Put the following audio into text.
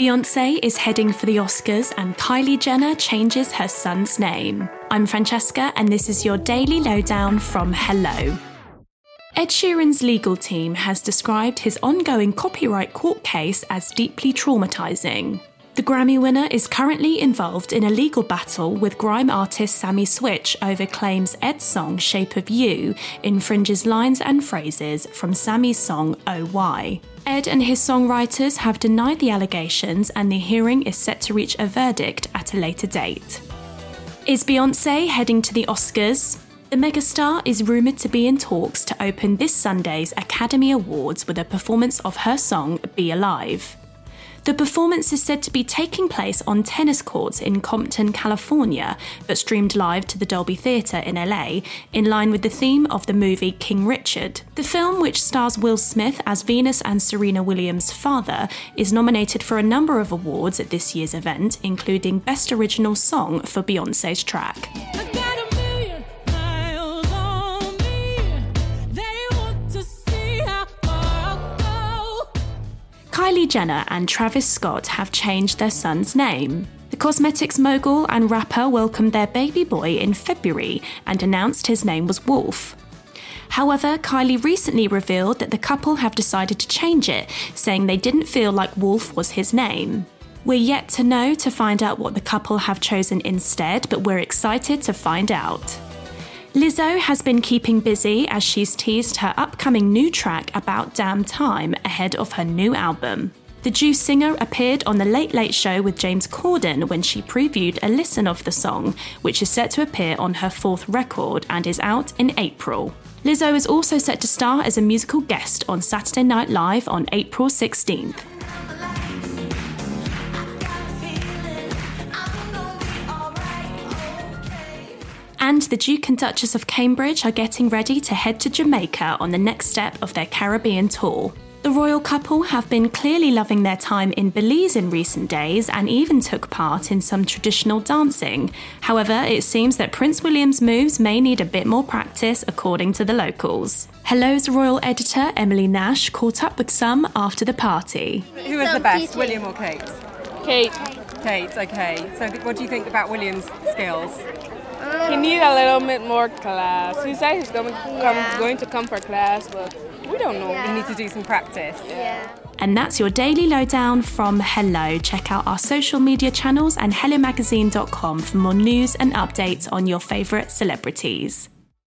Beyonce is heading for the Oscars and Kylie Jenner changes her son's name. I'm Francesca, and this is your daily lowdown from Hello. Ed Sheeran's legal team has described his ongoing copyright court case as deeply traumatizing. The Grammy winner is currently involved in a legal battle with grime artist Sami Switch over claims Ed's song Shape of You infringes lines and phrases from Sami's song Oh Why. Ed and his songwriters have denied the allegations, and the hearing is set to reach a verdict at a later date. Is Beyonce heading to the Oscars? The megastar is rumoured to be in talks to open this Sunday's Academy Awards with a performance of her song Be Alive. The performance is said to be taking place on tennis courts in Compton, California, but streamed live to the Dolby Theatre in LA, in line with the theme of the movie King Richard. The film, which stars Will Smith as Venus and Serena Williams' father, is nominated for a number of awards at this year's event, including Best Original Song for Beyonce's track. Kylie Jenner and Travis Scott have changed their son's name. The cosmetics mogul and rapper welcomed their baby boy in February and announced his name was Wolf. However, Kylie recently revealed that the couple have decided to change it, saying they didn't feel like Wolf was his name. We're yet to know to find out what the couple have chosen instead, but we're excited to find out. Lizzo has been keeping busy as she's teased her upcoming new track About Damn Time ahead of her new album. The Juice singer appeared on The Late Late Show with James Corden when she previewed a listen of the song, which is set to appear on her fourth record and is out in April. Lizzo is also set to star as a musical guest on Saturday Night Live on April 16th. And the Duke and Duchess of Cambridge are getting ready to head to Jamaica on the next step of their Caribbean tour. The royal couple have been clearly loving their time in Belize in recent days and even took part in some traditional dancing. However, it seems that Prince William's moves may need a bit more practice, according to the locals. Hello's royal editor, Emily Nash, caught up with some after the party. Who was the best, William or Kate? Kate. Kate, okay. So, what do you think about William's skills? He needs a little bit more class. He said he's going, yeah. come, going to come for class, but we don't know. Yeah. need to do some practice. Yeah. And that's your daily lowdown from Hello. Check out our social media channels and hellomagazine.com for more news and updates on your favourite celebrities.